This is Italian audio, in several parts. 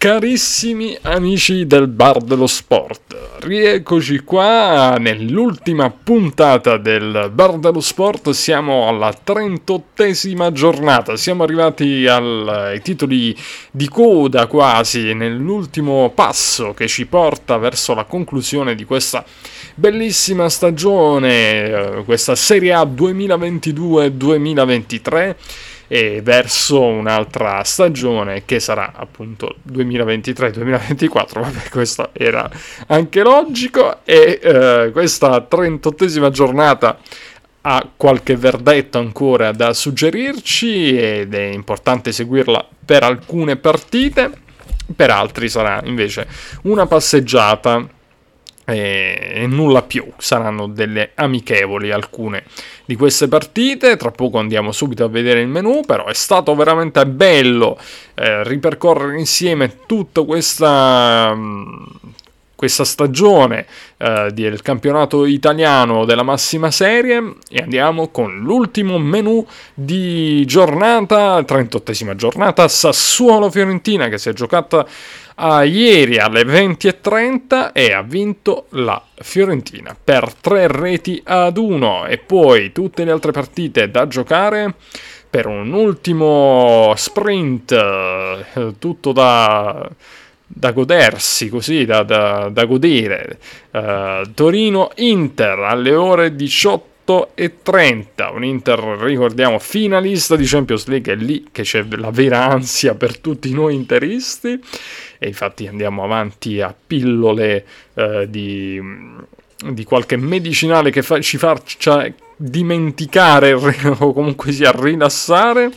Carissimi amici del Bar dello Sport, rieccoci qua nell'ultima puntata del Bar dello Sport, siamo alla 38esima giornata, siamo arrivati ai titoli di coda quasi, nell'ultimo passo che ci porta verso la conclusione di questa bellissima stagione, eh, questa Serie A 2022-2023 e verso un'altra stagione che sarà appunto 2023-2024, vabbè questo era anche logico. E eh, questa 38esima giornata ha qualche verdetto ancora da suggerirci ed è importante seguirla per alcune partite, per altri sarà invece una passeggiata e nulla più, saranno delle amichevoli alcune di queste partite, tra poco andiamo subito a vedere il menu, però è stato veramente bello eh, ripercorrere insieme tutta questa, mm, questa stagione eh, del campionato italiano della massima serie. E andiamo con l'ultimo menu di giornata, 38esima giornata, Sassuolo-Fiorentina che si è giocata a ieri alle 20.30 e ha vinto la Fiorentina per tre reti ad uno. E poi tutte le altre partite da giocare per un ultimo sprint eh, tutto da, da godersi così da, da, da godere uh, Torino-Inter alle ore 18 e 30. Un Inter, ricordiamo, finalista di Champions League, è lì che c'è la vera ansia per tutti noi interisti. E infatti andiamo avanti a pillole eh, di, di, qualche medicinale che fa, ci faccia dimenticare o comunque sia rilassare.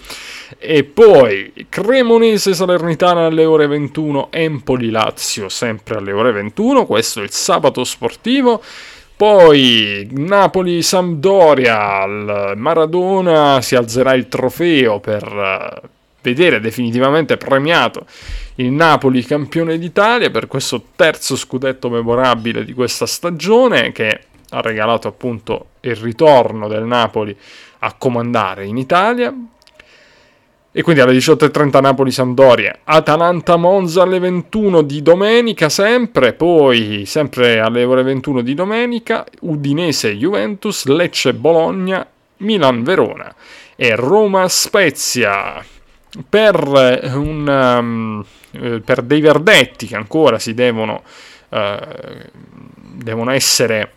E poi Cremonese Salernitana alle ore 21, Empoli Lazio sempre alle ore 21. Questo è il sabato sportivo. Poi Napoli-Sampdoria, al Maradona si alzerà il trofeo per eh, vedere definitivamente premiato il Napoli campione d'Italia per questo terzo scudetto memorabile di questa stagione che ha regalato appunto il ritorno del Napoli a comandare in Italia. E quindi alle 18.30 Napoli-Sampdoria, Atalanta-Monza alle 21 di domenica sempre, poi sempre alle ore 21 di domenica, Udinese-Juventus, Lecce-Bologna, Milan-Verona e Roma-Spezia. Per, un, um, per dei verdetti che ancora si devono, uh, devono essere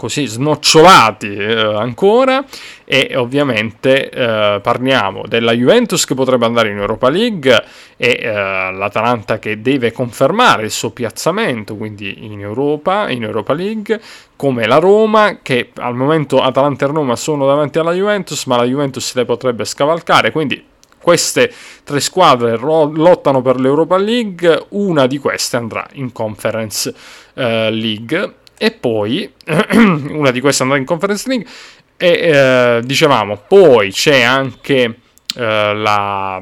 così snocciolati eh, ancora. E ovviamente eh, parliamo della Juventus che potrebbe andare in Europa League e eh, l'Atalanta che deve confermare il suo piazzamento quindi in Europa, in Europa League come la Roma che al momento Atalanta e Roma sono davanti alla Juventus ma la Juventus le potrebbe scavalcare. Quindi queste tre squadre ro- lottano per l'Europa League, una di queste andrà in Conference eh, League e poi una di queste andrà in Conference League e eh, dicevamo poi c'è anche eh, la,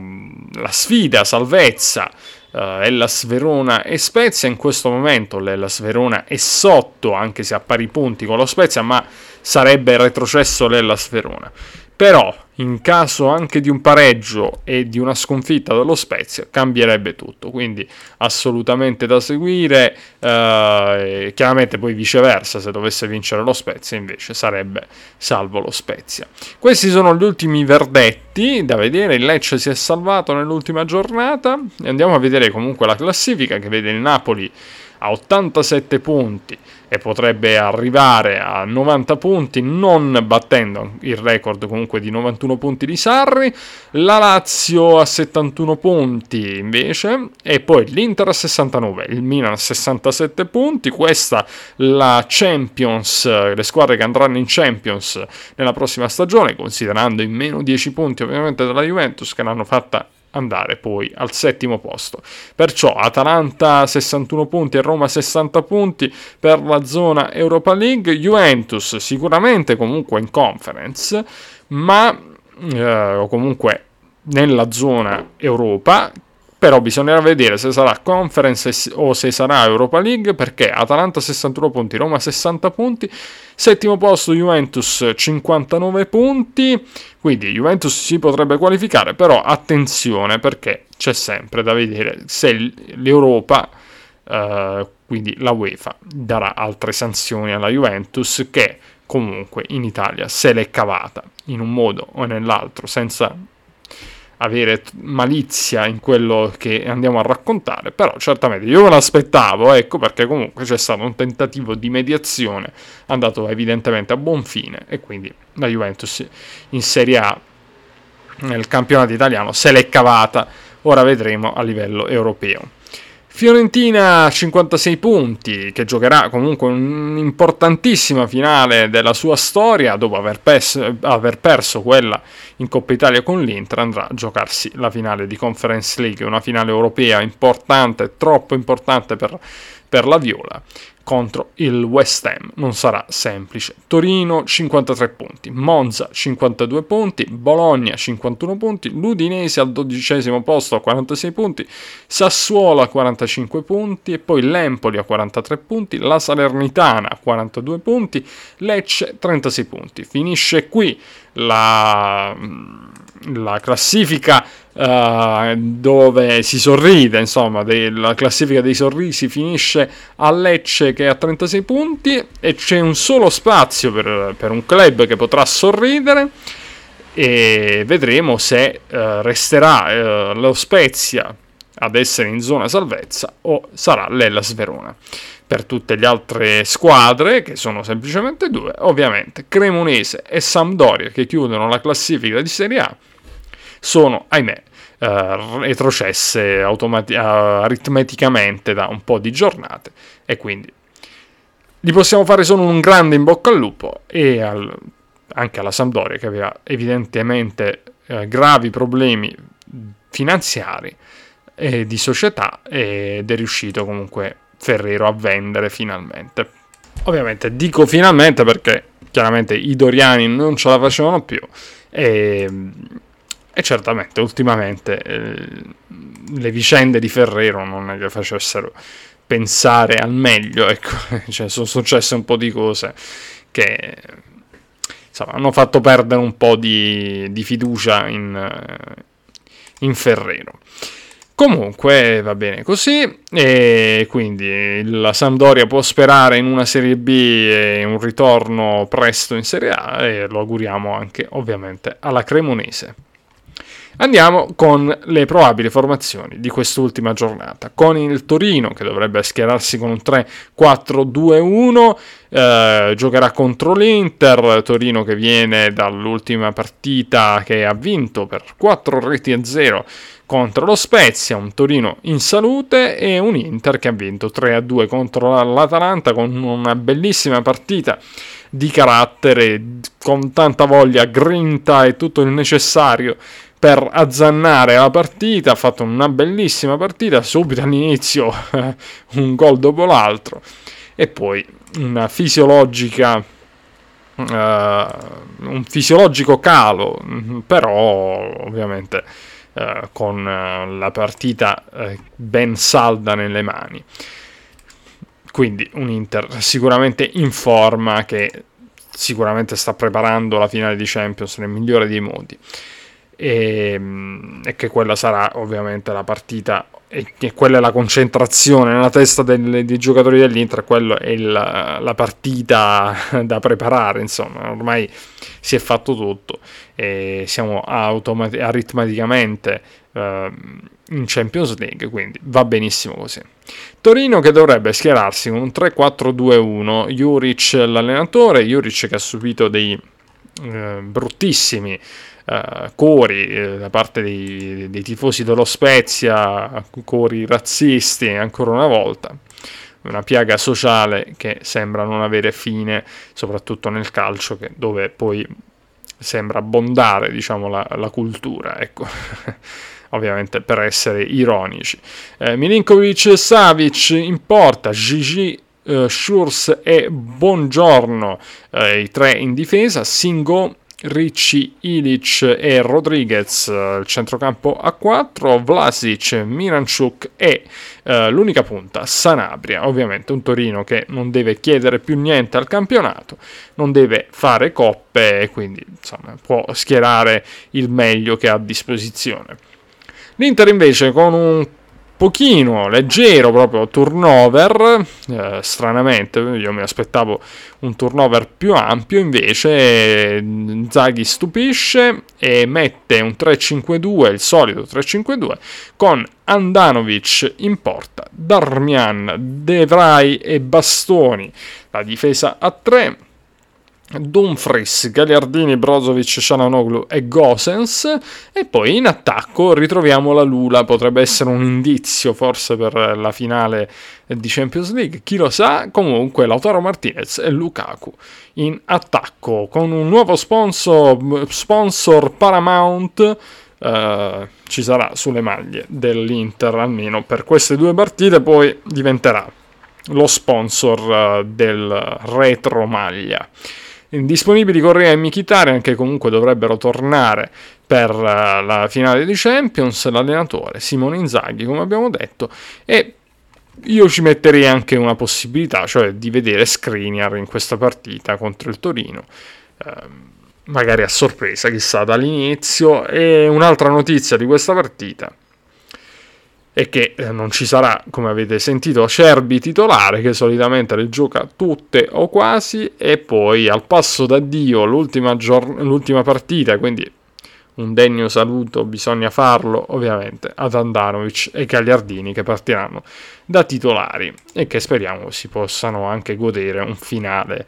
la, sfida salvezza eh, Ellas Verona e Spezia. In questo momento l'Ellas Verona è sotto anche se a pari punti con lo Spezia ma sarebbe retrocesso l'Ellas Verona. Però in caso anche di un pareggio e di una sconfitta dello Spezia cambierebbe tutto, quindi assolutamente da seguire, eh, chiaramente poi viceversa se dovesse vincere lo Spezia invece sarebbe salvo lo Spezia. Questi sono gli ultimi verdetti da vedere, il Lecce si è salvato nell'ultima giornata. Andiamo a vedere comunque la classifica che vede il Napoli a 87 punti e potrebbe arrivare a 90 punti non battendo il record comunque di 91 punti di Sarri, la Lazio a 71 punti invece e poi l'Inter a 69, il Milan a 67 punti, questa la Champions, le squadre che andranno in Champions nella prossima stagione considerando in meno 10 punti ovviamente della Juventus che l'hanno fatta andare poi al settimo posto. Perciò Atalanta 61 punti e Roma 60 punti per la zona Europa League, Juventus sicuramente comunque in conference, ma eh, comunque nella zona Europa però bisognerà vedere se sarà Conference o se sarà Europa League perché Atalanta 61 punti, Roma 60 punti, settimo posto Juventus 59 punti, quindi Juventus si potrebbe qualificare, però attenzione perché c'è sempre da vedere se l'Europa, eh, quindi la UEFA, darà altre sanzioni alla Juventus che comunque in Italia se l'è cavata in un modo o nell'altro senza avere malizia in quello che andiamo a raccontare, però certamente io me l'aspettavo, ecco perché comunque c'è stato un tentativo di mediazione andato evidentemente a buon fine e quindi la Juventus in Serie A nel campionato italiano se l'è cavata, ora vedremo a livello europeo. Fiorentina 56 punti, che giocherà comunque un'importantissima finale della sua storia dopo aver, pes- aver, perso quella in Coppa Italia con l'Inter, andrà a giocarsi la finale di Conference League, una finale europea importante, troppo importante per, per la Viola contro il West Ham. Non sarà semplice. Torino 53 punti, Monza 52 punti, Bologna 51 punti, l'Udinese al dodicesimo posto a 46 punti, Sassuolo a 45 punti. E poi l'Empoli a 43 punti, la Salernitana a 42 punti, Lecce 36 punti. Finisce qui la, la classifica uh, dove si sorride, insomma, la classifica dei sorrisi finisce a Lecce che ha 36 punti e c'è un solo spazio per, per un club che potrà sorridere e vedremo se uh, resterà uh, lo Spezia ad essere in zona salvezza o sarà l'Ellas Verona. Per tutte le altre squadre, che sono semplicemente due, ovviamente Cremonese e Sampdoria che chiudono la classifica di Serie A, sono, ahimè, uh, retrocesse automati- uh, aritmeticamente da un po' di giornate e quindi gli possiamo fare solo un grande in bocca al lupo e al, anche alla Sampdoria che aveva evidentemente uh, gravi problemi finanziari e di società ed è riuscito comunque Ferrero a vendere finalmente. Ovviamente dico finalmente perché chiaramente i Doriani non ce la facevano più e e certamente ultimamente eh, le vicende di Ferrero non è che facessero pensare al meglio, ecco, cioè, sono successe un po' di cose che insomma, hanno fatto perdere un po' di, di fiducia in, eh, in Ferrero. Comunque va bene così e quindi la Sampdoria può sperare in una Serie B e un ritorno presto in Serie A e lo auguriamo anche ovviamente alla Cremonese. Andiamo con le probabili formazioni di quest'ultima giornata, con il Torino che dovrebbe schierarsi con un 3-4-2-1, eh, giocherà contro l'Inter, Torino che viene dall'ultima partita che ha vinto per 4 reti a 0 contro lo Spezia, un Torino in salute e un Inter che ha vinto 3-2 contro l'Atalanta con una bellissima partita di carattere, con tanta voglia, grinta e tutto il necessario per azzannare la partita, ha fatto una bellissima partita, subito all'inizio un gol dopo l'altro e poi una fisiologica uh, un fisiologico calo, però ovviamente uh, con uh, la partita ben salda nelle mani. Quindi un Inter sicuramente in forma che sicuramente sta preparando la finale di Champions nel migliore dei modi e, ehm, e che quella sarà ovviamente la partita e che quella è la concentrazione nella testa del, dei giocatori dell'Inter, quella è il, la partita da preparare, insomma, ormai si è fatto tutto e siamo automati- aritmeticamente uh, in Champions League, quindi va benissimo così. Torino che dovrebbe schierarsi con un 3-4-2-1, Juric l'allenatore, Juric che ha subito dei uh, bruttissimi uh, cori eh, da parte dei, dei, tifosi dello Spezia, cori razzisti ancora una volta. Una piaga sociale che sembra non avere fine, soprattutto nel calcio, che, dove poi sembra abbondare diciamo, la, la cultura. Ecco. ovviamente per essere ironici. Eh, Milinkovic Savic in porta, Gigi uh, Schurz e Buongiorno, uh, i tre in difesa, Singo Ricci, Ilic e Rodriguez, il centrocampo a 4, Vlasic, Miranchuk e eh, l'unica punta, Sanabria. Ovviamente un Torino che non deve chiedere più niente al campionato, non deve fare coppe e quindi insomma, può schierare il meglio che ha a disposizione. L'Inter invece con un pochino leggero proprio turnover, eh, stranamente io mi aspettavo un turnover più ampio, invece Zaghi stupisce e mette un 3-5-2, il solito 3-5-2, con Andanovic in porta, Darmian, De e Bastoni, la difesa a 3 Dumfries, Gagliardini, Brozovic, Ciananoglu e Gosens. E poi in attacco ritroviamo la Lula, potrebbe essere un indizio forse per la finale di Champions League, chi lo sa, comunque Lautaro Martinez e Lukaku in attacco con un nuovo sponsor, sponsor Paramount Uh, ci sarà sulle maglie dell'Inter almeno per queste due partite poi diventerà lo sponsor uh, del retro maglia Disponibili Correa e Michitarian che comunque dovrebbero tornare per uh, la finale di Champions, l'allenatore Simone Inzaghi come abbiamo detto e io ci metterei anche una possibilità, cioè di vedere Skriniar in questa partita contro il Torino. Uh, magari a sorpresa, chissà, dall'inizio. E un'altra notizia di questa partita e che eh, non ci sarà, come avete sentito, Cerbi titolare che solitamente le gioca tutte o quasi e poi al passo d'addio l'ultima, gior- l'ultima partita, quindi un degno saluto bisogna farlo ovviamente ad Andanovic e Gagliardini che partiranno da titolari e che speriamo si possano anche godere un finale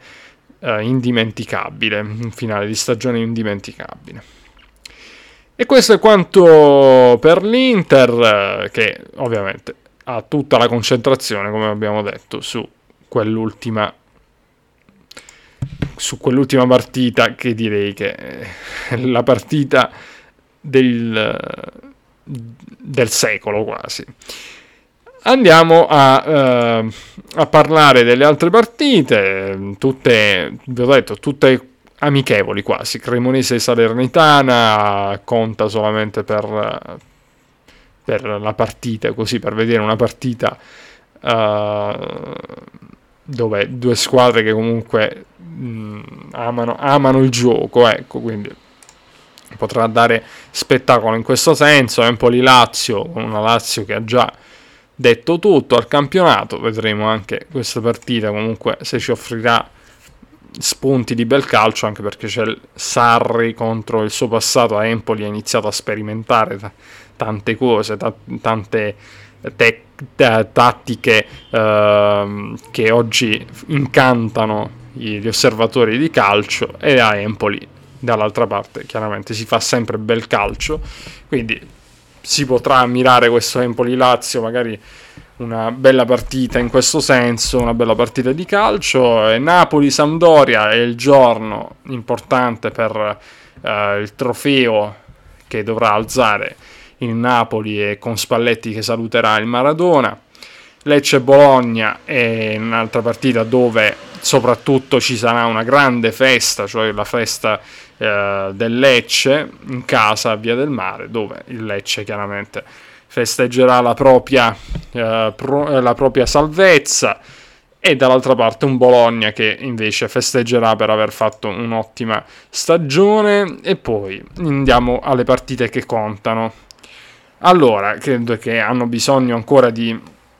eh, indimenticabile, un finale di stagione indimenticabile. E questo è quanto per l'Inter, che ovviamente ha tutta la concentrazione, come abbiamo detto, su quell'ultima su quell'ultima partita che direi che è la partita del, del secolo quasi. Andiamo a, uh, a, parlare delle altre partite, tutte, vi ho detto, tutte amichevoli quasi. Cremonese e Salernitana conta solamente per, per la partita, così per vedere una partita uh, dove due squadre che comunque mh, mm, amano, amano il gioco, ecco, quindi potrà dare spettacolo in questo senso. Empoli-Lazio, una Lazio che ha già detto tutto al campionato, vedremo anche questa partita comunque se ci offrirà spunti di bel calcio anche perché c'è Sarri contro il suo passato a Empoli ha iniziato a sperimentare t- tante cose, t- tante te- t- tattiche uh, che oggi incantano gli osservatori di calcio e a Empoli dall'altra parte chiaramente si fa sempre bel calcio quindi si potrà ammirare questo Empoli-Lazio magari una bella partita in questo senso, una bella partita di calcio. Napoli-Sampdoria è il giorno importante per eh, il trofeo che dovrà alzare il Napoli e con Spalletti che saluterà il Maradona. Lecce-Bologna è un'altra partita dove soprattutto ci sarà una grande festa, cioè la festa eh, del Lecce in casa a Via del Mare, dove il Lecce chiaramente festeggerà la propria, eh, pro, eh, la propria salvezza. E dall'altra parte un Bologna che invece festeggerà per aver fatto un'ottima stagione. E poi andiamo alle partite che contano. Allora, credo che hanno bisogno ancora di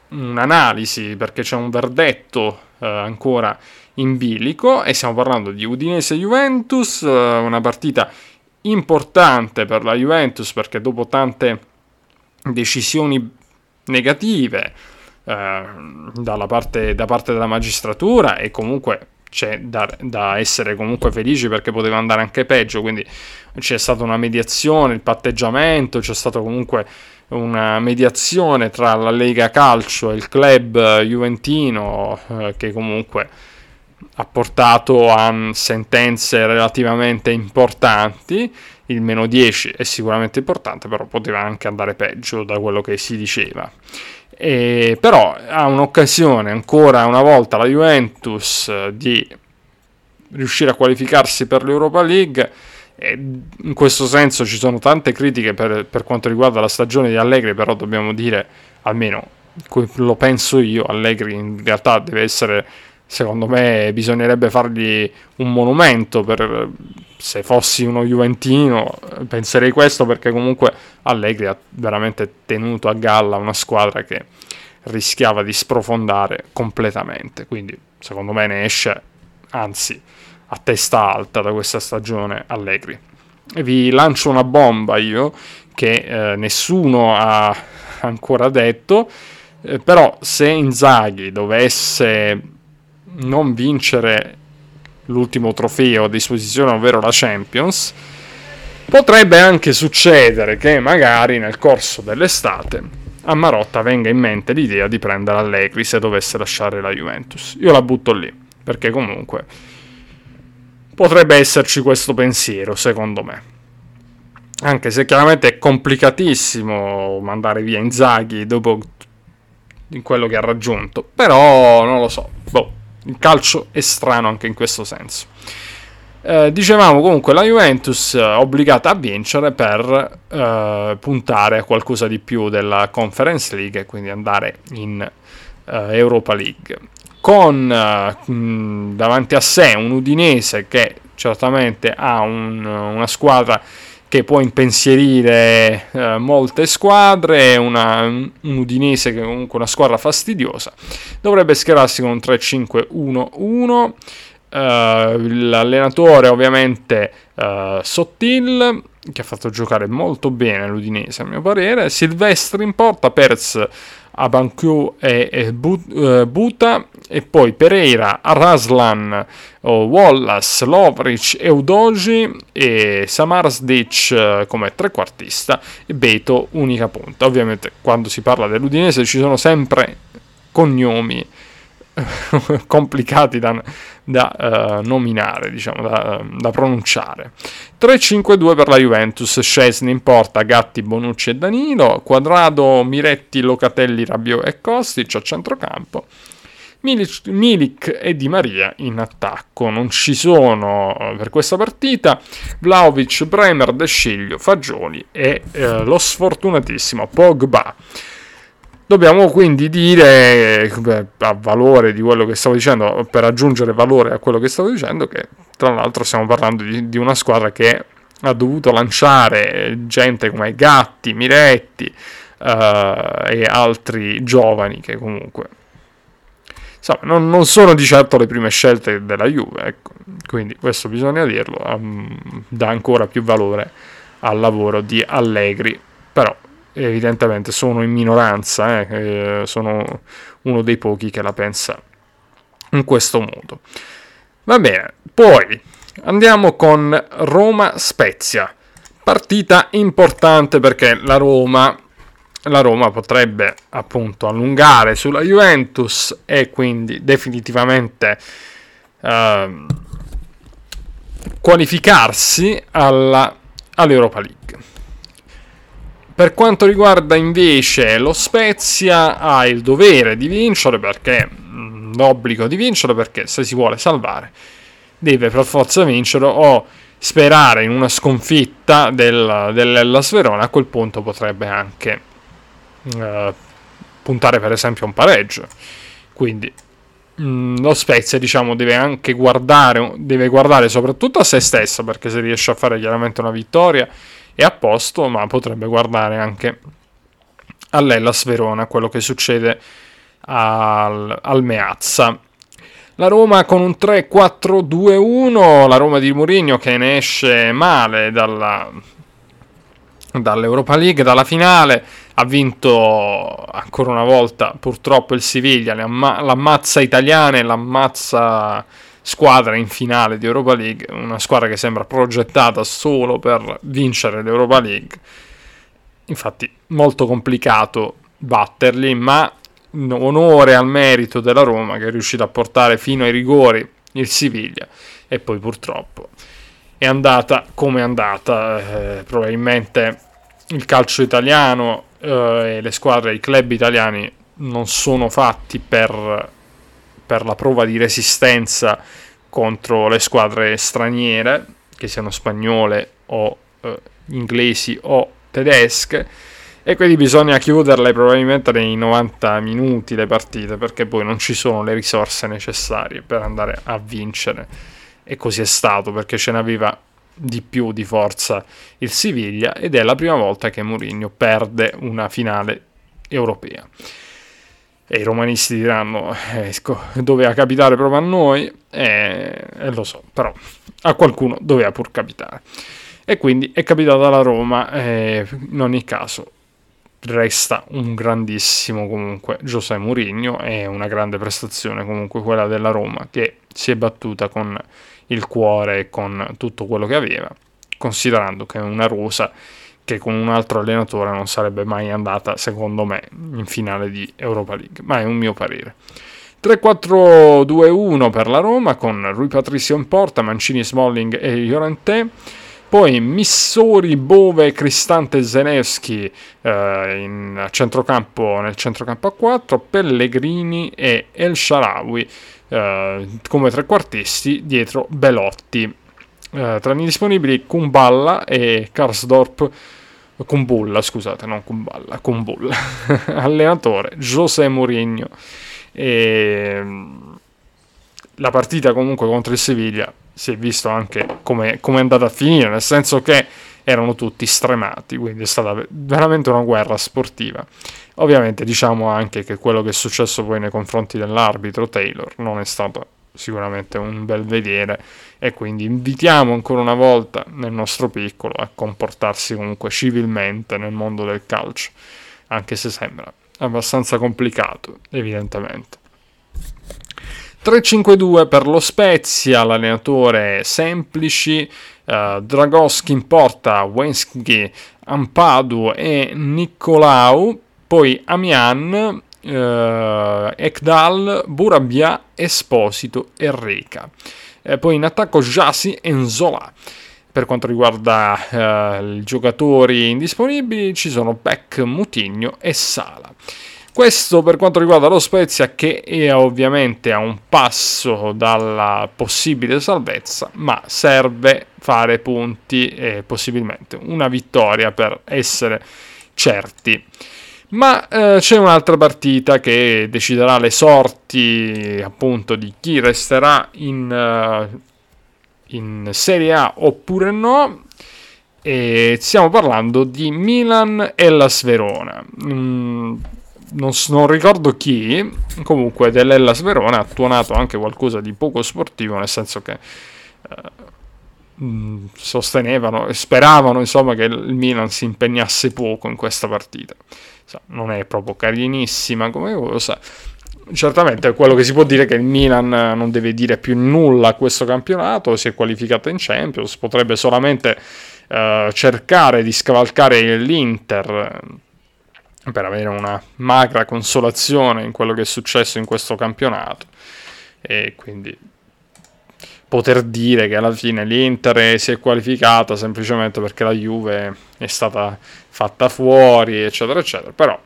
un'analisi perché c'è un verdetto eh, ancora in bilico. E stiamo parlando di Udinese Juventus, eh, una partita importante per la Juventus perché dopo tante decisioni negative eh, parte, da parte della magistratura e comunque c'è da, da, essere comunque felici perché poteva andare anche peggio, quindi c'è stata una mediazione, il patteggiamento, c'è stata comunque una mediazione tra la Lega Calcio e il club juventino eh, che comunque ha portato a sentenze relativamente importanti il meno 10 è sicuramente importante, però poteva anche andare peggio da quello che si diceva. E, però ha un'occasione ancora una volta la Juventus di riuscire a qualificarsi per l'Europa League E in questo senso ci sono tante critiche per, per quanto riguarda la stagione di Allegri, però dobbiamo dire, almeno lo penso io, Allegri in realtà deve essere secondo me bisognerebbe fargli un monumento per, se fossi uno Juventino penserei questo perché comunque Allegri ha veramente tenuto a galla una squadra che rischiava di sprofondare completamente. Quindi secondo me ne esce anzi a testa alta da questa stagione Allegri. E vi lancio una bomba io che eh, nessuno ha ancora detto eh, però se Inzaghi dovesse non vincere l'ultimo trofeo a disposizione, ovvero la Champions, potrebbe anche succedere che magari nel corso dell'estate a Marotta venga in mente l'idea di prendere Allegri se dovesse lasciare la Juventus. Io la butto lì, perché comunque potrebbe esserci questo pensiero, secondo me. Anche se chiaramente è complicatissimo mandare via Inzaghi dopo quello che ha raggiunto, però non lo so. Boh, il calcio è strano anche in questo senso. Eh, dicevamo comunque la Juventus eh, obbligata a vincere per eh, puntare a qualcosa di più della Conference League e quindi andare in eh, Europa League. Con eh, mh, davanti a sé un Udinese che certamente ha un, una squadra che può impensierire eh, molte squadre, una, un Udinese che è comunque una squadra fastidiosa, dovrebbe schierarsi con un 3-5-1-1. Uh, l'allenatore ovviamente uh, Sottil che ha fatto giocare molto bene l'Udinese a mio parere Silvestri in porta Perez Abancu e, e uh, Buta e poi Pereira, Raslan, oh, Wallace, Lovric, Eudogi e Samarsdic come trequartista e Beto unica punta. Ovviamente quando si parla dell'Udinese ci sono sempre cognomi complicati da, da uh, nominare, diciamo, da, da pronunciare. 3-5-2 per la Juventus, Scesni in porta, Gatti, Bonucci e Danilo, Quadrado, Miretti, Locatelli, Rabiot e Kostic a centrocampo. Milik, Milik e Di Maria in attacco. Non ci sono eh, per questa partita Vlaovic, Bremer, De Sciglio, Fagioli e eh, lo sfortunatissimo Pogba. Dobbiamo quindi dire, a valore di quello che stavo dicendo, per aggiungere valore a quello che stavo dicendo, che tra l'altro stiamo parlando di, di una squadra che ha dovuto lanciare gente come Gatti, Miretti uh, e altri giovani che comunque insomma, non, non, sono di certo le prime scelte della Juve, ecco. quindi questo bisogna dirlo, um, dà ancora più valore al lavoro di Allegri, però evidentemente sono in minoranza, eh, sono uno dei pochi che la pensa in questo modo. Va bene, poi andiamo con Roma Spezia. Partita importante perché la Roma, la Roma potrebbe appunto allungare sulla Juventus e quindi definitivamente eh, qualificarsi alla, all'Europa League. Per quanto riguarda invece lo Spezia, ha il dovere di vincere perché mm, l'obbligo di vincere perché se si vuole salvare deve per forza vincere o sperare in una sconfitta del, dell'Ellas Verona. A quel punto potrebbe anche eh, puntare per esempio a un pareggio. Quindi mh, mm, lo Spezia diciamo deve anche guardare, deve guardare soprattutto a se stesso perché se riesce a fare chiaramente una vittoria è a posto, ma potrebbe guardare anche all'Ellas Verona, quello che succede al, al Meazza. La Roma con un 3-4-2-1, la Roma di Mourinho che ne esce male dalla, dall'Europa League, dalla finale, ha vinto ancora una volta purtroppo il Siviglia, l'ammazza italiana e l'ammazza squadra in finale di Europa League, una squadra che sembra progettata solo per vincere l'Europa League. Infatti molto complicato batterli, ma onore al merito della Roma che è riuscita a portare fino ai rigori il Siviglia e poi purtroppo è andata come è andata. Eh, probabilmente il calcio italiano eh, e le squadre, i club italiani non sono fatti per per la prova di resistenza contro le squadre straniere, che siano spagnole o eh, inglesi o tedesche e quindi bisogna chiuderle probabilmente nei 90 minuti le partite perché poi non ci sono le risorse necessarie per andare a vincere e così è stato perché ce n'aveva di più di forza il Siviglia ed è la prima volta che Mourinho perde una finale europea. E i romanisti diranno, ecco, doveva capitare proprio a noi, e, e lo so, però a qualcuno doveva pur capitare. E quindi è capitato alla Roma, e in ogni caso resta un grandissimo comunque José Mourinho e una grande prestazione comunque quella della Roma che si è battuta con il cuore e con tutto quello che aveva, considerando che è una rosa che con un altro allenatore non sarebbe mai andata, secondo me, in finale di Europa League, ma è un mio parere. 3-4-2-1 per la Roma con Rui Patricio in porta, Mancini, Smalling e Llorente. Poi Missori, Bove, Cristante Zenevski eh, centrocampo, nel centrocampo a 4, Pellegrini e El Sharawi eh, come trequartisti dietro Belotti. Eh, tra i disponibili Kumballa e Karsdorp. Kumbulla, scusate, non Kumballa, Kumbulla. Allenatore José Mourinho. E la partita comunque contro il Siviglia si è visto anche come è andata a finire, nel senso che erano tutti stremati, quindi è stata veramente una guerra sportiva. Ovviamente diciamo anche che quello che è successo poi nei confronti dell'arbitro Taylor non è stato sicuramente un bel vedere e quindi invitiamo ancora una volta nel nostro piccolo a comportarsi comunque civilmente nel mondo del calcio, anche se sembra abbastanza complicato, evidentemente. 3-5-2 per lo Spezia, l'allenatore Semplici, uh, Dragoschi in porta, Wensky, Ampadu e Nicolau, poi Amian, uh, Ekdal, Burabia, Esposito e Reca. Eh, poi in attacco Jasi e Nzola. Per quanto riguarda uh, i giocatori indisponibili ci sono Beck, Mutigno e Sala. Questo per quanto riguarda lo Spezia che è ovviamente a un passo dalla possibile salvezza, ma serve fare punti e possibilmente una vittoria per essere certi. Ma eh, c'è un'altra partita che deciderà le sorti appunto di chi resterà in, uh, in Serie A oppure no. E stiamo parlando di Milan e la Sverona. Mm, non, non, ricordo chi, comunque dell'Ellas Verona ha tuonato anche qualcosa di poco sportivo, nel senso che eh, Mm, sostenevano e speravano insomma che il Milan si impegnasse poco in questa partita. Non è proprio carinissima come cosa. Certamente quello che si può dire è che il Milan non deve dire più nulla a questo campionato, si è qualificato in Champions, potrebbe solamente uh, cercare di scavalcare l'Inter eh, per avere una magra consolazione in quello che è successo in questo campionato. E quindi poter dire che alla fine l'Inter si è qualificata semplicemente perché la Juve è stata fatta fuori, eccetera, eccetera. Però,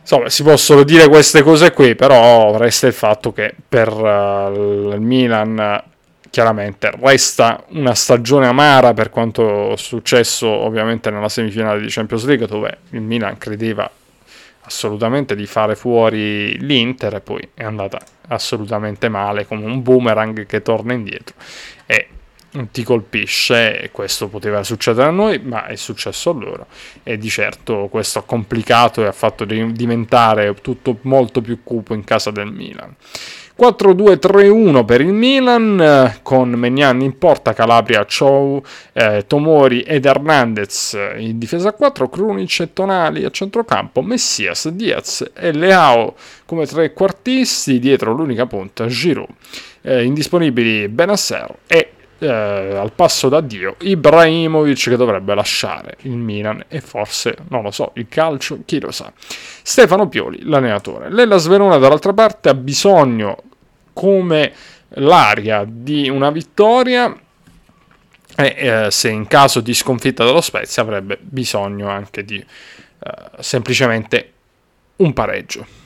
insomma, si possono dire queste cose qui, però resta il fatto che per uh, il Milan chiaramente resta una stagione amara per quanto successo ovviamente nella semifinale di Champions League dove il Milan credeva assolutamente di fare fuori l'Inter e poi è andata assolutamente male come un boomerang che torna indietro e ti colpisce questo poteva succedere a noi ma è successo a loro. E di certo questo ha complicato e ha fatto diventare tutto molto più cupo in casa del Milan 4-2-3-1 per il Milan con Megnan in porta, Calabria, Chou, eh, Tomori ed Hernandez in difesa 4, Krunic e Tonali a centrocampo, Messias, Diaz e Leao come trequartisti, dietro l'unica punta Giroud. Eh, indisponibili Benasser e eh, al passo d'addio Ibrahimovic che dovrebbe lasciare il Milan e forse, non lo so, il calcio, chi lo sa. Stefano Pioli, l'allenatore. L'Ella Sverona dall'altra parte ha bisogno come l'aria di una vittoria e eh, se in caso di sconfitta dello Spezia avrebbe bisogno anche di eh, semplicemente un pareggio.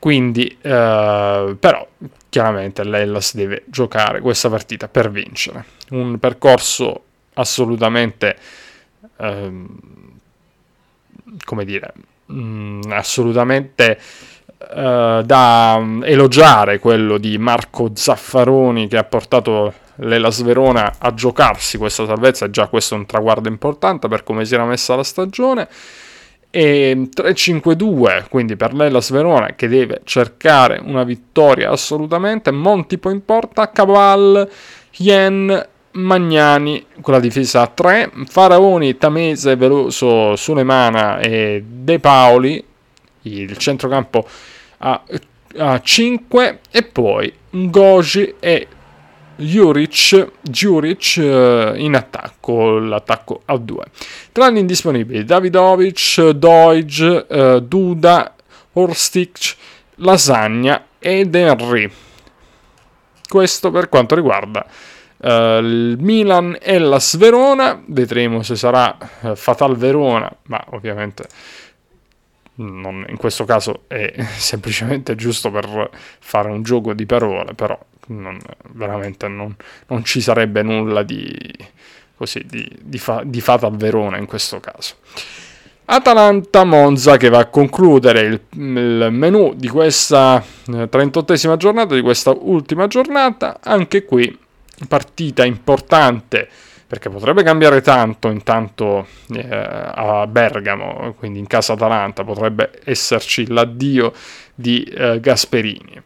Quindi, eh, però, chiaramente l'Ellas deve giocare questa partita per vincere. Un percorso assolutamente, eh, come dire, mh, mm, assolutamente eh, da elogiare quello di Marco Zaffaroni che ha portato l'Elas Verona a giocarsi questa salvezza, già questo è un traguardo importante per come si era messa la stagione. E 3-5-2, quindi per l'Elas Verona che deve cercare una vittoria assolutamente. Monti poi in porta, Caval, Yen, Magnani con la difesa a 3, Faraoni, Tamese, Veloso, Sulemana e De Paoli, il centrocampo a, a 5 e poi Ngoji e Juric, Juric uh, in attacco, l'attacco a 2. Tra gli indisponibili Davidovic, Doige, uh, Duda, Orstic, Lasagna ed Henry. Questo per quanto riguarda uh, il Milan e la Sverona. Vedremo se sarà Fatal Verona, ma ovviamente non, in questo caso è semplicemente giusto per fare un gioco di parole, però non, veramente non, non, ci sarebbe nulla di, così, di, di, fa, di Fatal Verona in questo caso. Atalanta-Monza che va a concludere il, il menù di questa 38esima eh, giornata, di questa ultima giornata, anche qui partita importante perché potrebbe cambiare tanto intanto eh, a Bergamo, quindi in casa Atalanta, potrebbe esserci l'addio di eh, Gasperini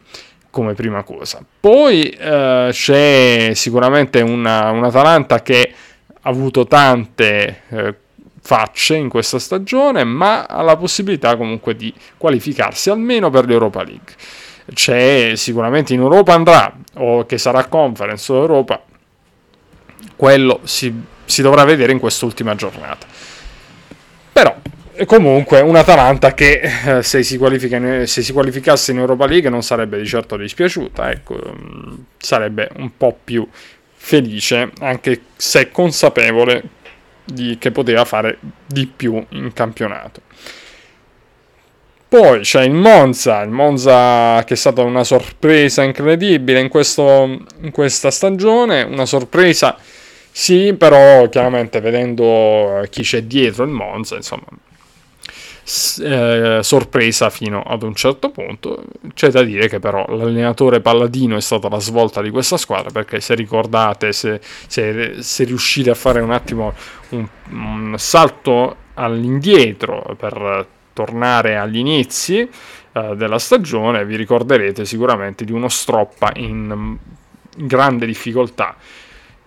come prima cosa. Poi eh, c'è sicuramente una, un Atalanta che ha avuto tante eh, facce in questa stagione, ma ha la possibilità comunque di qualificarsi almeno per l'Europa League. C'è sicuramente in Europa andrà, o che sarà Conference o Europa, quello si, si dovrà vedere in quest'ultima giornata. Però comunque un Atalanta che eh, se, si in, se, si qualificasse in Europa League non sarebbe di certo dispiaciuta, ecco, mm, sarebbe un po' più felice, anche se consapevole di, che poteva fare di più in campionato. Poi c'è il Monza, il Monza che è stata una sorpresa incredibile in, questo, in questa stagione, una sorpresa sì, però chiaramente vedendo chi c'è dietro il Monza, insomma, eh, sorpresa fino ad un certo punto. C'è da dire che però l'allenatore Palladino è stata la svolta di questa squadra perché se ricordate, se, se, se riuscite a fare un attimo un, un salto all'indietro per tornare agli inizi eh, della stagione, vi ricorderete sicuramente di uno stroppa in grande difficoltà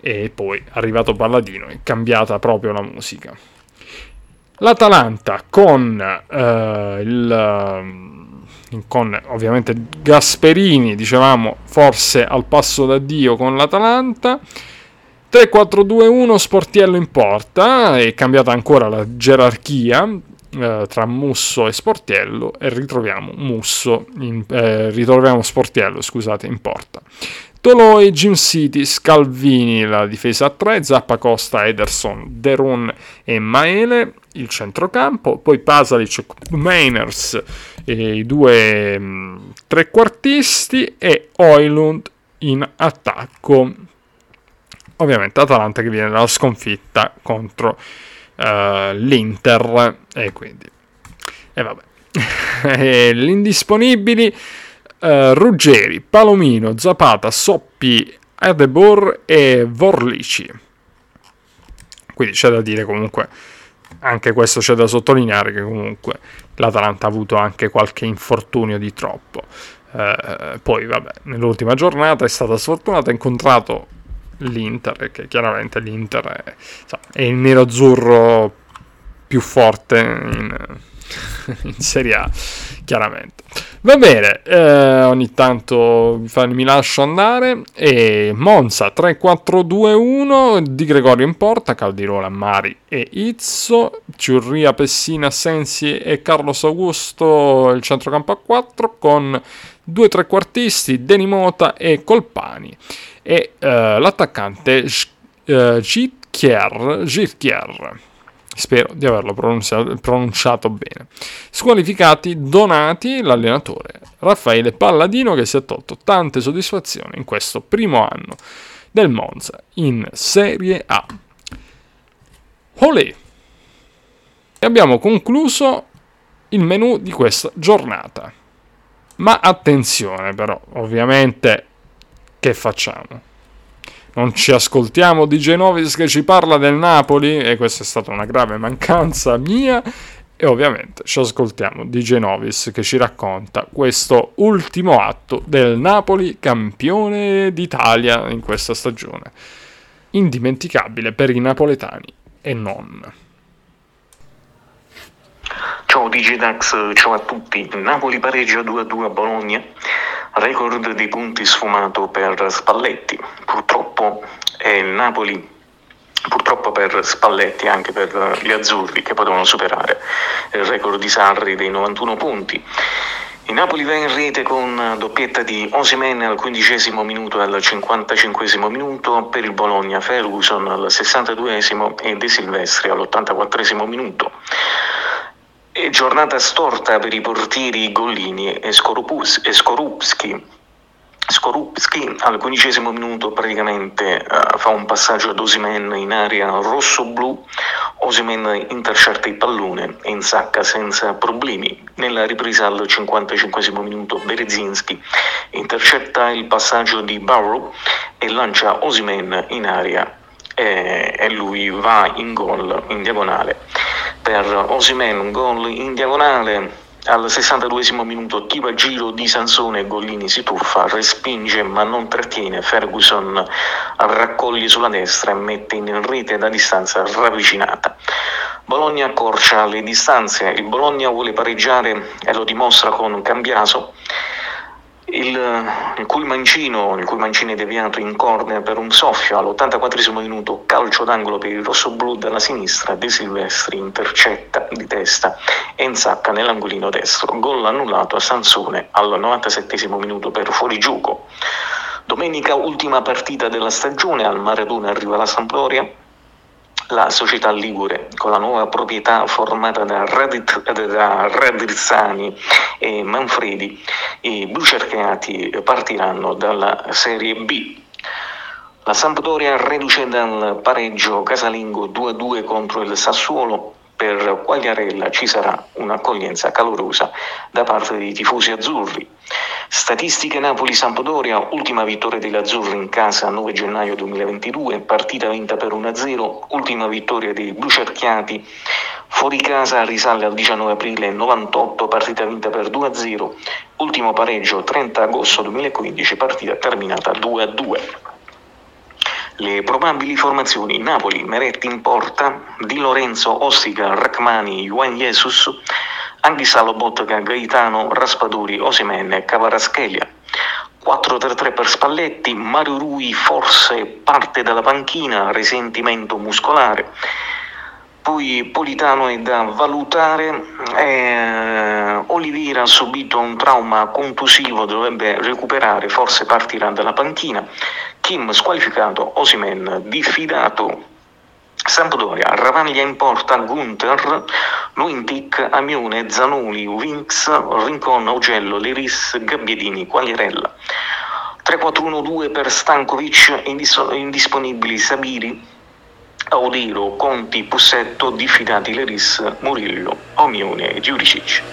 e poi arrivato Palladino è cambiata proprio la musica. L'Atalanta con eh, il eh, con ovviamente Gasperini, dicevamo forse al passo d'addio con l'Atalanta. 3-4-2-1 Sportiello in porta, è cambiata ancora la gerarchia eh, tra Musso e Sportiello e ritroviamo Musso in, eh, ritroviamo Sportiello, scusate, in porta. Toloi, Jim City, Scalvini la difesa a 3, Zappa Costa, Ederson, Deron e Maele il centrocampo, poi Pasalic, Mainers i due mh, mm, trequartisti e Oilund in attacco. Ovviamente Atalanta che viene dalla sconfitta contro uh, l'Inter e quindi... E vabbè. Gli indisponibili uh, Ruggeri, Palomino, Zapata, Soppi, Adebor e Vorlici. Quindi c'è da dire comunque, anche questo c'è da sottolineare che comunque l'Atalanta ha avuto anche qualche infortunio di troppo. Uh, poi vabbè, nell'ultima giornata è stata sfortunata, ha incontrato l'Inter, che chiaramente l'Inter è, è il nero-azzurro più forte in, in Serie A, chiaramente. Va bene, eh, ogni tanto mi lascio andare. E Monza 3-4-2-1 di Gregorio in porta, Caldirola, Mari e Izzo, Ciurria, Pessina, Sensi e Carlos Augusto il centrocampo a 4 con due trequartisti, Denimota e Colpani e eh, l'attaccante eh, Spero di averlo pronunciato, pronunciato bene. Squalificati Donati, l'allenatore Raffaele Palladino che si è tolto tante soddisfazioni in questo primo anno del Monza in Serie A. Olè! E abbiamo concluso il menu di questa giornata. Ma attenzione però, ovviamente, che facciamo? Non ci ascoltiamo di Genovis che ci parla del Napoli e questa è stata una grave mancanza mia e ovviamente ci ascoltiamo di Genovis che ci racconta questo ultimo atto del Napoli campione d'Italia in questa stagione. Indimenticabile per i napoletani e non. Ciao Digidax, ciao a tutti. Napoli pareggia 2-2 a Bologna, record di punti sfumato per Spalletti. Purtroppo è il Napoli purtroppo per Spalletti e anche per gli azzurri che potevano superare il record di Sarri dei 91 punti. Il Napoli va in rete con doppietta di Osimen al quindicesimo minuto e al cinquantacinquesimo minuto, per il Bologna Ferguson al sessantaduesimo e De Silvestri all'84esimo minuto. Giornata storta per i portieri Gollini e, Skorupus, e Skorupski. Skorupski al quindicesimo minuto praticamente uh, fa un passaggio ad Osimen in area rosso-blu, Osimen intercetta il pallone e insacca senza problemi. Nella ripresa al 55 minuto Berezinski intercetta il passaggio di Barrow e lancia Osimen in area e, e lui va in gol in diagonale. Per Osimen, un gol in diagonale. Al 62 minuto tiro a giro di Sansone, Gollini si tuffa, respinge ma non trattiene, Ferguson raccoglie sulla destra e mette in rete da distanza ravvicinata. Bologna accorcia le distanze, il Bologna vuole pareggiare e lo dimostra con Cambiaso il, il, cui mancino, il cui mancino è deviato in corner per un soffio all'84 minuto, calcio d'angolo per il rossoblu dalla sinistra, De Silvestri intercetta di testa e insacca nell'angolino destro, gol annullato a Sansone al 97 minuto per fuorigioco. Domenica ultima partita della stagione, al Maradona arriva la Sampdoria, la società Ligure, con la nuova proprietà formata da, Radit, da Radrizzani e Manfredi, i blucerchiati partiranno dalla Serie B. La Sampdoria riduce dal pareggio casalingo 2-2 contro il Sassuolo per Quagliarella ci sarà un'accoglienza calorosa da parte dei tifosi azzurri. Statistiche Napoli-Sampdoria, ultima vittoria degli azzurri in casa 9 gennaio 2022, partita vinta per 1-0, ultima vittoria dei blucerchiati fuori casa risale al 19 aprile 98, partita vinta per 2-0, ultimo pareggio 30 agosto 2015, partita terminata 2-2. Le probabili formazioni Napoli, Meretti in porta, Di Lorenzo, Ossica, Rachmani, Juan Jesus, Anghissalo, Bottega, Gaetano, Raspaduri, Osimene, Cavaraschelia. 4-3-3 per Spalletti, Mario Rui forse parte dalla panchina, risentimento muscolare. Poi Politano è da valutare, eh, Olivira ha subito un trauma contusivo, dovrebbe recuperare, forse partirà dalla panchina. Kim squalificato, Osimen diffidato, Sampdoria, Ravaglia in porta, Gunther, Luintic, Amione, Zanuli, Winx, Rincon, Augello, Liris, Gabbiadini, Quagliarella. 3-4-1-2 per Stankovic, indis- indisponibili Sabiri, Audiro, Conti, Pussetto, diffidati Leris, Murillo, Omione e Giuricic.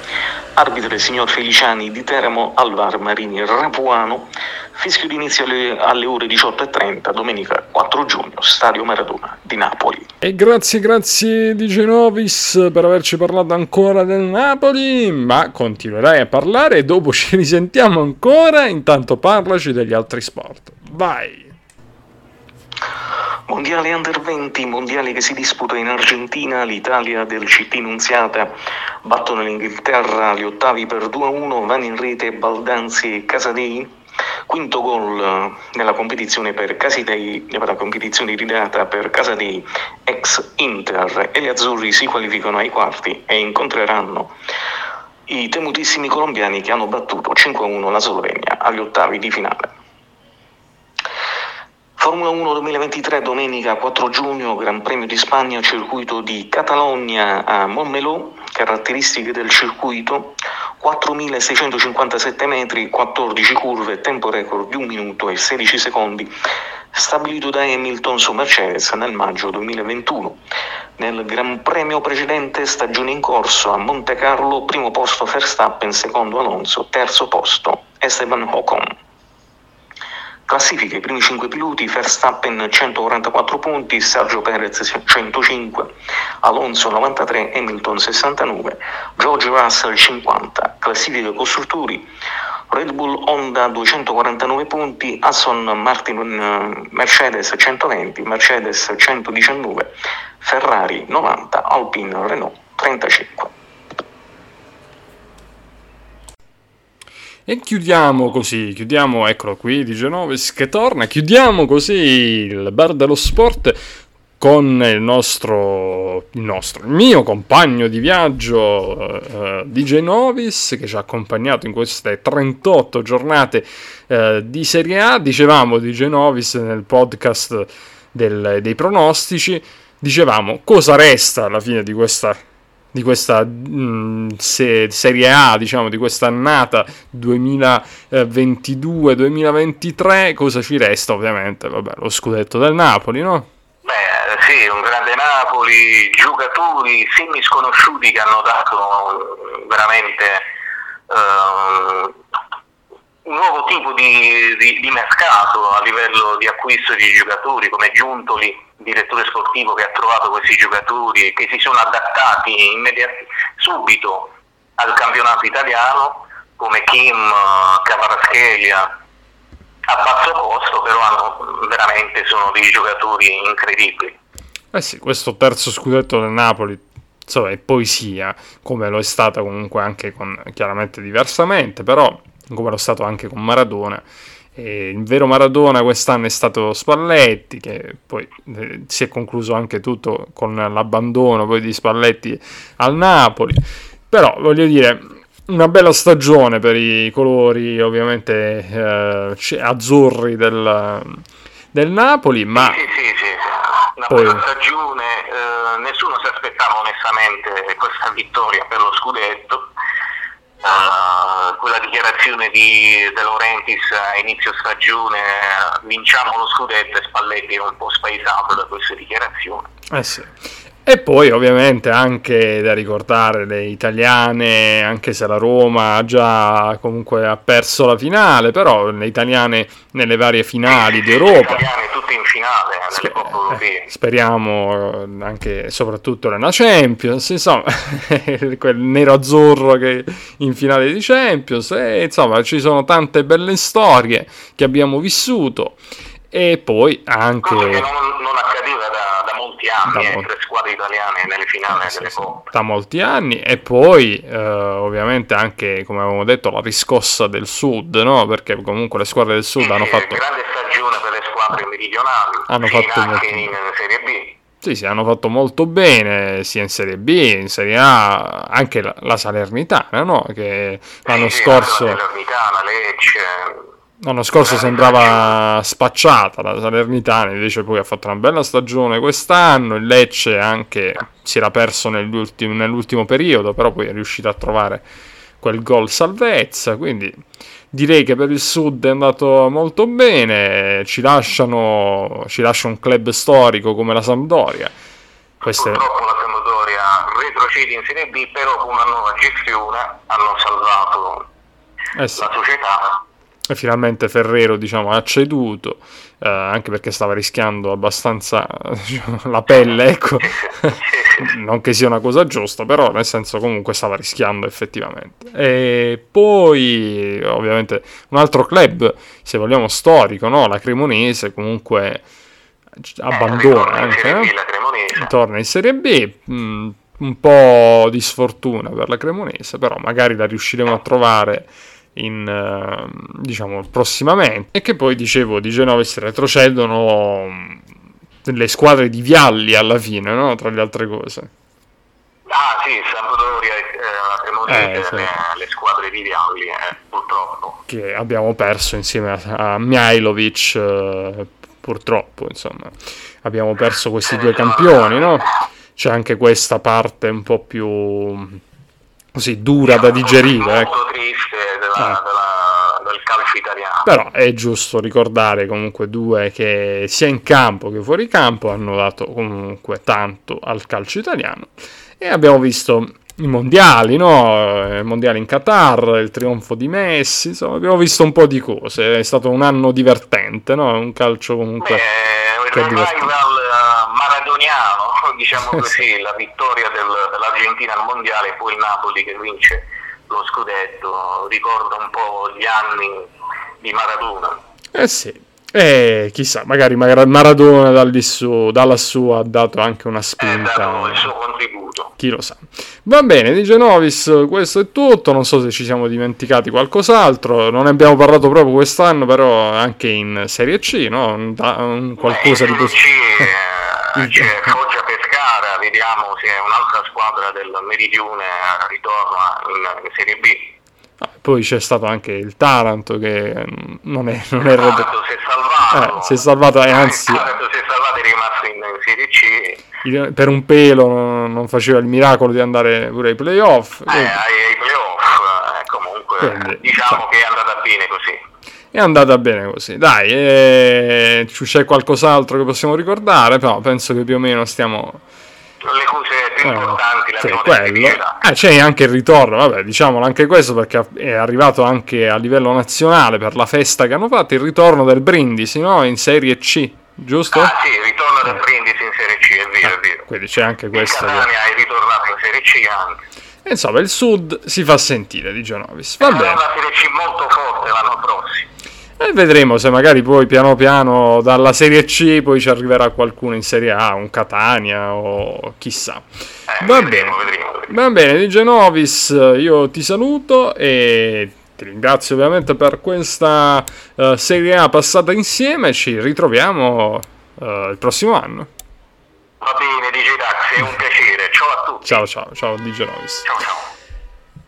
Arbitre signor Feliciani di Teramo, Alvar Marini Rapuano, fischio d'inizio alle, alle ore 18.30, domenica 4 giugno, Stadio Maradona di Napoli. E grazie, grazie di Genovis per averci parlato ancora del Napoli, ma continuerai a parlare e dopo ci risentiamo ancora, intanto parlaci degli altri sport. Vai! Mondiale Under 20, mondiale che si disputa in Argentina, l'Italia del CT Nunziata battono l'Inghilterra agli ottavi per 2-1, vanno in rete Baldanzi e Casadei, quinto gol nella competizione per Casidei, nella competizione ridata per Casadei ex Inter e gli azzurri si qualificano ai quarti e incontreranno i temutissimi colombiani che hanno battuto 5-1 la Slovenia agli ottavi di finale. Formula 1 2023, domenica 4 giugno, Gran Premio di Spagna, circuito di Catalogna a Montmeló, caratteristiche del circuito, 4.657 metri, 14 curve, tempo record di 1 minuto e 16 secondi, stabilito da Hamilton su Mercedes nel maggio 2021. Nel Gran Premio precedente, stagione in corso a Monte Carlo, primo posto Verstappen, secondo Alonso, terzo posto Esteban Ocon. Classifica i primi 5 piloti, Verstappen 144 punti, Sergio Perez 105, Alonso 93, Hamilton 69, George Russell 50. Classifica costruttori, Red Bull Honda 249 punti, Aston Martin eh, Mercedes 120, Mercedes 119, Ferrari 90, Alpine Renault 35. E chiudiamo così, chiudiamo, eccolo qui, di Genovis che torna, chiudiamo così il bar dello sport con il nostro, il nostro, il mio compagno di viaggio uh, DJ Novis che ci ha accompagnato in queste 38 giornate uh, di Serie A. Dicevamo DJ Novis nel podcast del, dei pronostici, dicevamo cosa resta alla fine di questa di questa mh, mm, se, Serie A, diciamo, di questa annata 2022-2023, cosa ci resta ovviamente? Vabbè, lo scudetto del Napoli, no? Beh, sì, un grande Napoli, giocatori semi sconosciuti che hanno dato veramente uh, un nuovo tipo di, di, di mercato a livello di acquisto di giocatori come Giuntoli direttore sportivo che ha trovato questi giocatori e che si sono adattati immediat- subito al campionato italiano, come Kim, Cavaraschelia, a basso costo, però hanno, veramente sono dei giocatori incredibili. Eh sì, questo terzo scudetto del Napoli insomma, è poesia, come lo è stata comunque anche con, chiaramente diversamente, però come lo è stato anche con Maradona e il vero Maradona quest'anno è stato Spalletti, che poi eh, si è concluso anche tutto con l'abbandono poi di Spalletti al Napoli. Però voglio dire, una bella stagione per i colori ovviamente eh, azzurri del, del, Napoli, ma... Sì, sì, sì, una poi... bella stagione, eh, nessuno si aspettava onestamente questa vittoria per lo scudetto quella dichiarazione di De Laurentiis a inizio stagione, vinciamo lo scudetto e Spalletti è un po' spaesato da queste dichiarazioni. Eh sì. E poi ovviamente anche da ricordare le italiane, anche se la Roma già comunque ha perso la finale, però le italiane nelle varie finali d'Europa. Le italiane tutte in finale nelle Sper- Coppe Europee. Speriamo eh, anche soprattutto nella Champions, insomma, quel nero-azzurro che in finale di Champions, e, insomma ci sono tante belle storie che abbiamo vissuto e poi anche... Che non, non accadeva anni, da eh, tre squadre italiane nelle finali eh, delle sì, Coppe. Da molti anni e poi eh, ovviamente anche, come avevamo detto, la riscossa del Sud, no? perché comunque le squadre del Sud sì, hanno fatto... grande stagione per le squadre meridionali, hanno fatto anche molto... in Serie B. Sì, sì, hanno fatto molto bene sia in Serie B, in Serie A, anche la, la Salernitana, no? Che l'anno sì, scorso... La Salernitana, Lecce L'anno scorso sembrava spacciata la Salernitana, invece poi ha fatto una bella stagione quest'anno. Il Lecce anche si era perso nell'ultimo periodo, però poi è riuscito a trovare quel gol salvezza. Quindi direi che per il Sud è andato molto bene. Ci lasciano, ci lascia un club storico come la Sampdoria. Queste... Purtroppo la Sampdoria retrocede in Serie B, però con una nuova gestione hanno salvato eh sì. la società finalmente Ferrero diciamo, ha ceduto, eh, anche perché stava rischiando abbastanza diciamo, la pelle, ecco. non che sia una cosa giusta, però nel senso comunque stava rischiando effettivamente. E poi ovviamente un altro club, se vogliamo storico, no? la Cremonese comunque abbandona eh, anche, eh? torna in Serie B. Mh, mm, un po' di sfortuna per la Cremonese, però magari la riusciremo a trovare in, uh, diciamo prossimamente e che poi dicevo di Genova si retrocedono mm, le squadre di Vialli alla fine no? tra le altre cose ah sì Sampdoria e eh, la eh, sì. le, le, squadre di Vialli eh, purtroppo che abbiamo perso insieme a, a Mihailovic eh, purtroppo, insomma, abbiamo perso questi due campioni, no? C'è anche questa parte un po' più così dura da digerire. Molto ecco. triste della, ah. della, del calcio italiano. Però è giusto ricordare comunque due che sia in campo che fuori campo hanno dato comunque tanto al calcio italiano. E abbiamo visto i mondiali, no? Il mondiale in Qatar, il trionfo di Messi, insomma, abbiamo visto un po' di cose. È stato un anno divertente, no? Un calcio comunque. Beh, che è divertente. maradoniano, diciamo così, la vittoria del, dell'Argentina al mondiale e poi il Napoli che vince lo scudetto. Ricorda un po' gli anni di Maradona. Eh sì, e chissà, magari Maradona su, da lassù ha dato anche una spinta. Ha dato il suo contributo. Chi lo sa. Va bene, di Genovis questo è tutto. Non so se ci siamo dimenticati qualcos'altro. Non ne abbiamo parlato proprio quest'anno, però anche in Serie C, no? Un qualcosa Beh, di positivo. Eh, c'è Foggia Pescara, vediamo se un'altra squadra del Meridione ritorna in, in Serie B. Ah, poi c'è stato anche il Taranto che non è... Non è Taranto si è salvato. Eh, si è salvato e anzi... Il Taranto si è salvato e è rimasto in Serie C. Per un pelo non faceva il miracolo di andare pure ai playoff. Eh, ai, ai playoff, eh, comunque Quindi, diciamo so. che è andata bene così. È andata bene così. Dai, eh, c'è qualcos'altro che possiamo ricordare? Però penso che più o meno stiamo le cose più importanti sì, quello. Ah, c'è anche il ritorno, vabbè, diciamolo anche questo perché è arrivato anche a livello nazionale per la festa che hanno fatto il ritorno del Brindisi, no? In Serie C, giusto? Ah, sì, il ritorno del Brindisi in Serie C, è vero, è vero. Quindi c'è anche questo. Il Catania che... è ritornato in Serie C anche. Insomma, il sud si fa sentire di Genovis. Va bene. È una Serie C molto forte l'anno. E vedremo se magari poi piano piano dalla Serie C poi ci arriverà qualcuno in Serie A, un Catania o chissà. Eh, Va, vedremo, bene. Vedremo, vedremo. Va bene, di Genovis io ti saluto e ti ringrazio ovviamente per questa uh, Serie A passata insieme, ci ritroviamo uh, il prossimo anno. Va bene, DJ Dax, è un piacere. Ciao a tutti. Ciao, ciao, ciao, di Genovis. Ciao, ciao.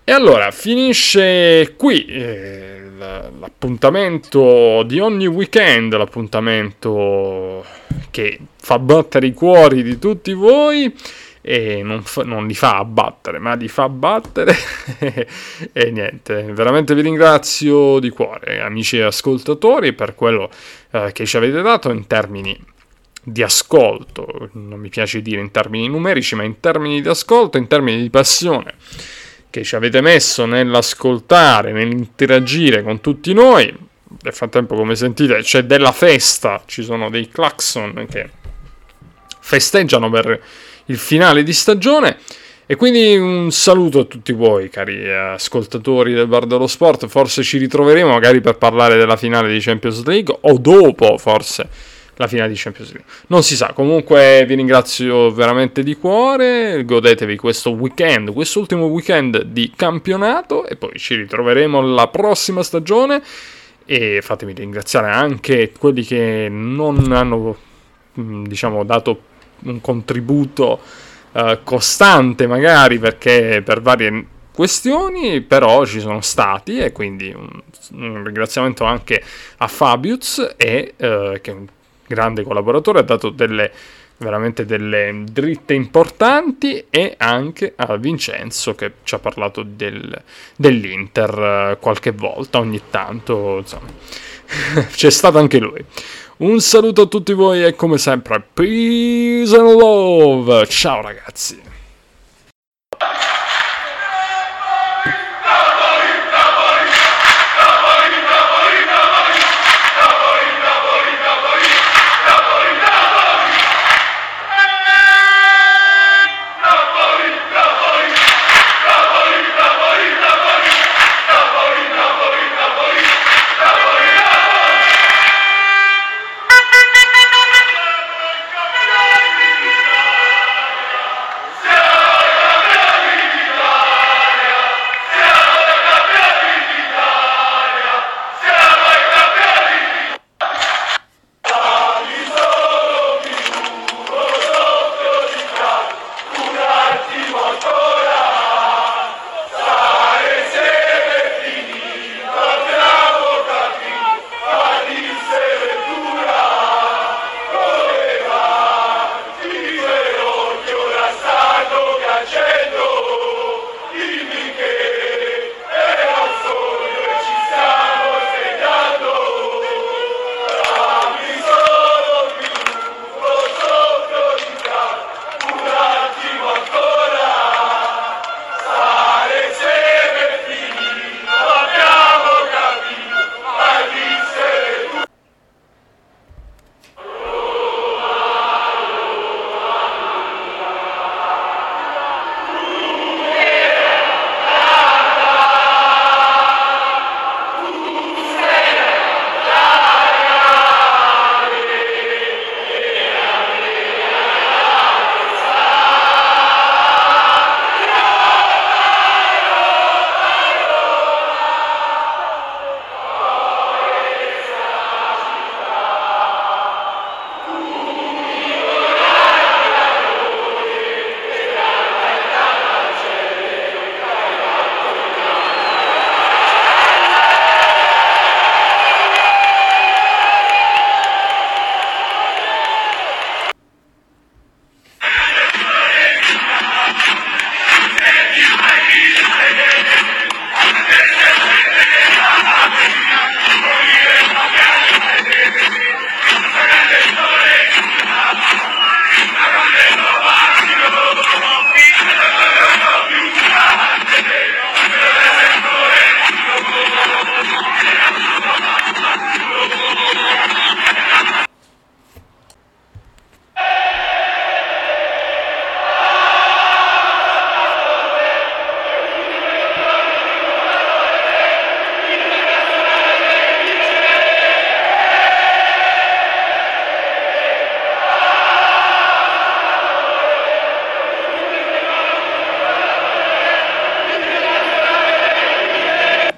E allora, finisce qui. Eh, l'appuntamento di ogni weekend, l'appuntamento che fa battere i cuori di tutti voi e non, fa, non li fa abbattere, ma li fa battere. E niente, veramente vi ringrazio di cuore, amici ascoltatori, per quello eh, che ci avete dato in termini di ascolto, non mi piace dire in termini numerici, ma in termini di ascolto, in termini di passione che ci avete messo nell'ascoltare, nell'interagire con tutti noi. Nel frattempo, come sentite, c'è della festa, ci sono dei clacson che festeggiano per il finale di stagione. E quindi un saluto a tutti voi, cari ascoltatori del Bar dello Sport. Forse ci ritroveremo magari per parlare della finale di Champions League o dopo, forse la finale di Champions League. Non si sa, comunque vi ringrazio veramente di cuore, godetevi questo weekend, quest'ultimo weekend di campionato e poi ci ritroveremo la prossima stagione. E fatemi ringraziare anche quelli che non hanno mm, diciamo dato un contributo uh, costante magari perché per varie questioni, però ci sono stati e quindi un, un ringraziamento anche a Fabius e uh, che grande collaboratore, ha dato delle veramente delle dritte importanti e anche a Vincenzo che ci ha parlato del, dell'Inter eh, qualche volta, ogni tanto, insomma, c'è stato anche lui. Un saluto a tutti voi e come sempre, peace and love, ciao ragazzi!